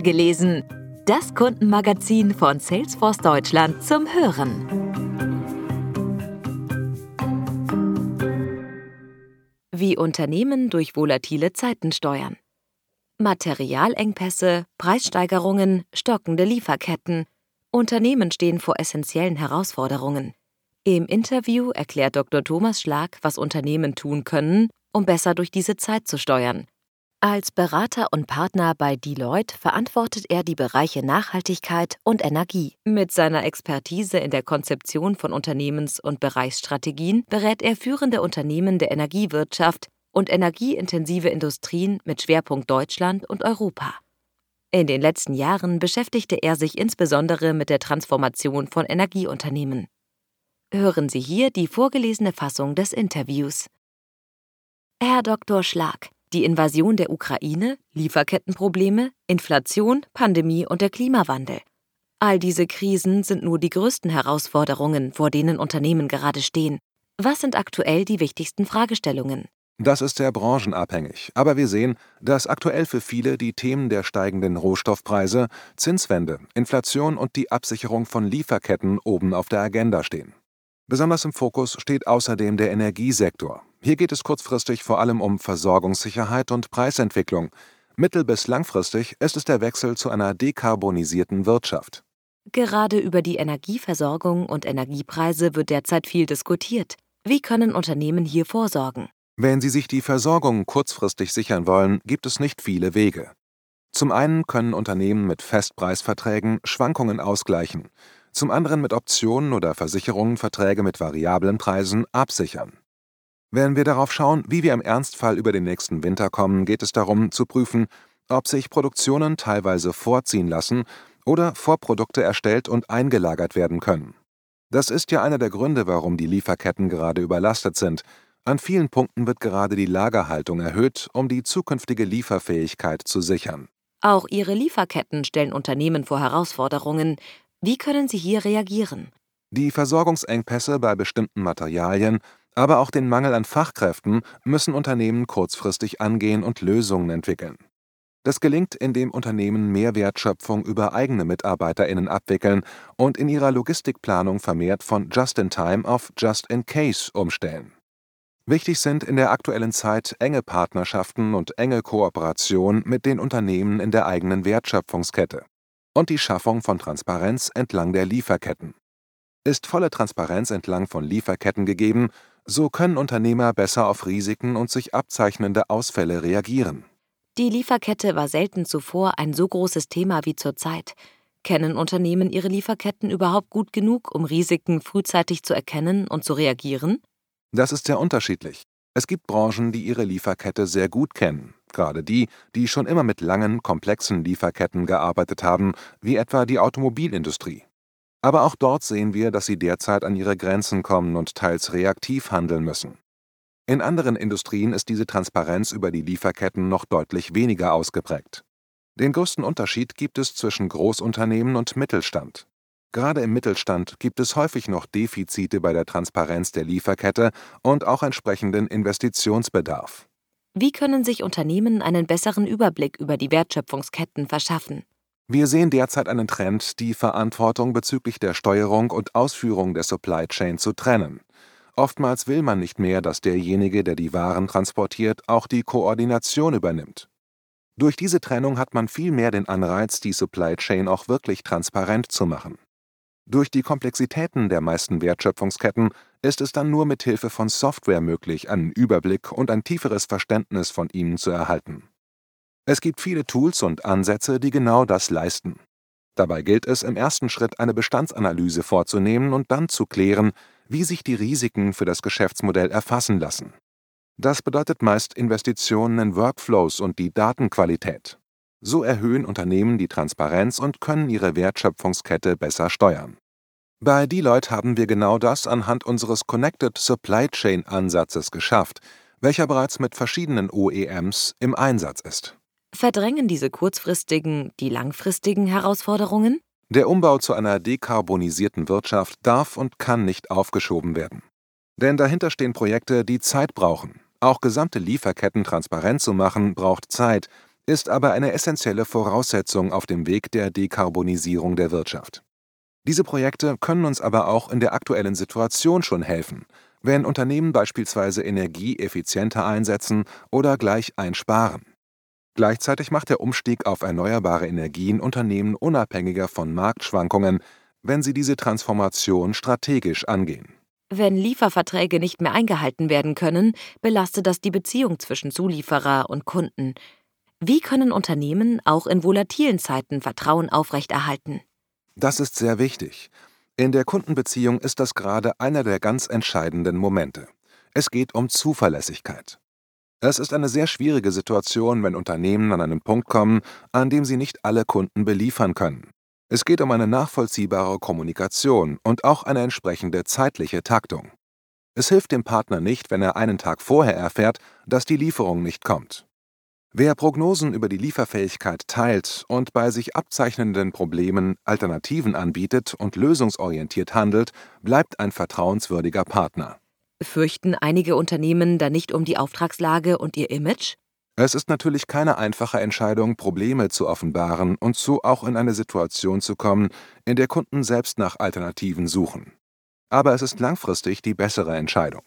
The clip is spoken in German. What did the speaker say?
gelesen. Das Kundenmagazin von Salesforce Deutschland zum Hören. Wie Unternehmen durch volatile Zeiten steuern. Materialengpässe, Preissteigerungen, stockende Lieferketten. Unternehmen stehen vor essentiellen Herausforderungen. Im Interview erklärt Dr. Thomas Schlag, was Unternehmen tun können, um besser durch diese Zeit zu steuern. Als Berater und Partner bei Deloitte verantwortet er die Bereiche Nachhaltigkeit und Energie. Mit seiner Expertise in der Konzeption von Unternehmens- und Bereichsstrategien berät er führende Unternehmen der Energiewirtschaft und energieintensive Industrien mit Schwerpunkt Deutschland und Europa. In den letzten Jahren beschäftigte er sich insbesondere mit der Transformation von Energieunternehmen. Hören Sie hier die vorgelesene Fassung des Interviews. Herr Dr. Schlag, die Invasion der Ukraine, Lieferkettenprobleme, Inflation, Pandemie und der Klimawandel. All diese Krisen sind nur die größten Herausforderungen, vor denen Unternehmen gerade stehen. Was sind aktuell die wichtigsten Fragestellungen? Das ist sehr branchenabhängig, aber wir sehen, dass aktuell für viele die Themen der steigenden Rohstoffpreise, Zinswende, Inflation und die Absicherung von Lieferketten oben auf der Agenda stehen. Besonders im Fokus steht außerdem der Energiesektor. Hier geht es kurzfristig vor allem um Versorgungssicherheit und Preisentwicklung. Mittel- bis langfristig ist es der Wechsel zu einer dekarbonisierten Wirtschaft. Gerade über die Energieversorgung und Energiepreise wird derzeit viel diskutiert. Wie können Unternehmen hier vorsorgen? Wenn sie sich die Versorgung kurzfristig sichern wollen, gibt es nicht viele Wege. Zum einen können Unternehmen mit Festpreisverträgen Schwankungen ausgleichen zum anderen mit Optionen oder Versicherungen Verträge mit variablen Preisen absichern. Wenn wir darauf schauen, wie wir im Ernstfall über den nächsten Winter kommen, geht es darum zu prüfen, ob sich Produktionen teilweise vorziehen lassen oder Vorprodukte erstellt und eingelagert werden können. Das ist ja einer der Gründe, warum die Lieferketten gerade überlastet sind. An vielen Punkten wird gerade die Lagerhaltung erhöht, um die zukünftige Lieferfähigkeit zu sichern. Auch ihre Lieferketten stellen Unternehmen vor Herausforderungen, wie können Sie hier reagieren? Die Versorgungsengpässe bei bestimmten Materialien, aber auch den Mangel an Fachkräften müssen Unternehmen kurzfristig angehen und Lösungen entwickeln. Das gelingt, indem Unternehmen mehr Wertschöpfung über eigene MitarbeiterInnen abwickeln und in ihrer Logistikplanung vermehrt von Just-in-Time auf Just-in-Case umstellen. Wichtig sind in der aktuellen Zeit enge Partnerschaften und enge Kooperation mit den Unternehmen in der eigenen Wertschöpfungskette und die Schaffung von Transparenz entlang der Lieferketten. Ist volle Transparenz entlang von Lieferketten gegeben, so können Unternehmer besser auf Risiken und sich abzeichnende Ausfälle reagieren. Die Lieferkette war selten zuvor ein so großes Thema wie zurzeit. Kennen Unternehmen ihre Lieferketten überhaupt gut genug, um Risiken frühzeitig zu erkennen und zu reagieren? Das ist sehr unterschiedlich. Es gibt Branchen, die ihre Lieferkette sehr gut kennen, gerade die, die schon immer mit langen, komplexen Lieferketten gearbeitet haben, wie etwa die Automobilindustrie. Aber auch dort sehen wir, dass sie derzeit an ihre Grenzen kommen und teils reaktiv handeln müssen. In anderen Industrien ist diese Transparenz über die Lieferketten noch deutlich weniger ausgeprägt. Den größten Unterschied gibt es zwischen Großunternehmen und Mittelstand. Gerade im Mittelstand gibt es häufig noch Defizite bei der Transparenz der Lieferkette und auch entsprechenden Investitionsbedarf. Wie können sich Unternehmen einen besseren Überblick über die Wertschöpfungsketten verschaffen? Wir sehen derzeit einen Trend, die Verantwortung bezüglich der Steuerung und Ausführung der Supply Chain zu trennen. Oftmals will man nicht mehr, dass derjenige, der die Waren transportiert, auch die Koordination übernimmt. Durch diese Trennung hat man vielmehr den Anreiz, die Supply Chain auch wirklich transparent zu machen. Durch die Komplexitäten der meisten Wertschöpfungsketten ist es dann nur mit Hilfe von Software möglich, einen Überblick und ein tieferes Verständnis von ihnen zu erhalten. Es gibt viele Tools und Ansätze, die genau das leisten. Dabei gilt es im ersten Schritt eine Bestandsanalyse vorzunehmen und dann zu klären, wie sich die Risiken für das Geschäftsmodell erfassen lassen. Das bedeutet meist Investitionen in Workflows und die Datenqualität. So erhöhen Unternehmen die Transparenz und können ihre Wertschöpfungskette besser steuern. Bei Deloitte haben wir genau das anhand unseres Connected Supply Chain Ansatzes geschafft, welcher bereits mit verschiedenen OEMs im Einsatz ist. Verdrängen diese kurzfristigen die langfristigen Herausforderungen? Der Umbau zu einer dekarbonisierten Wirtschaft darf und kann nicht aufgeschoben werden. Denn dahinter stehen Projekte, die Zeit brauchen. Auch gesamte Lieferketten transparent zu machen, braucht Zeit, ist aber eine essentielle Voraussetzung auf dem Weg der Dekarbonisierung der Wirtschaft. Diese Projekte können uns aber auch in der aktuellen Situation schon helfen, wenn Unternehmen beispielsweise Energie effizienter einsetzen oder gleich einsparen. Gleichzeitig macht der Umstieg auf erneuerbare Energien Unternehmen unabhängiger von Marktschwankungen, wenn sie diese Transformation strategisch angehen. Wenn Lieferverträge nicht mehr eingehalten werden können, belastet das die Beziehung zwischen Zulieferer und Kunden. Wie können Unternehmen auch in volatilen Zeiten Vertrauen aufrechterhalten? Das ist sehr wichtig. In der Kundenbeziehung ist das gerade einer der ganz entscheidenden Momente. Es geht um Zuverlässigkeit. Es ist eine sehr schwierige Situation, wenn Unternehmen an einen Punkt kommen, an dem sie nicht alle Kunden beliefern können. Es geht um eine nachvollziehbare Kommunikation und auch eine entsprechende zeitliche Taktung. Es hilft dem Partner nicht, wenn er einen Tag vorher erfährt, dass die Lieferung nicht kommt. Wer Prognosen über die Lieferfähigkeit teilt und bei sich abzeichnenden Problemen Alternativen anbietet und lösungsorientiert handelt, bleibt ein vertrauenswürdiger Partner. Fürchten einige Unternehmen da nicht um die Auftragslage und ihr Image? Es ist natürlich keine einfache Entscheidung, Probleme zu offenbaren und so auch in eine Situation zu kommen, in der Kunden selbst nach Alternativen suchen. Aber es ist langfristig die bessere Entscheidung.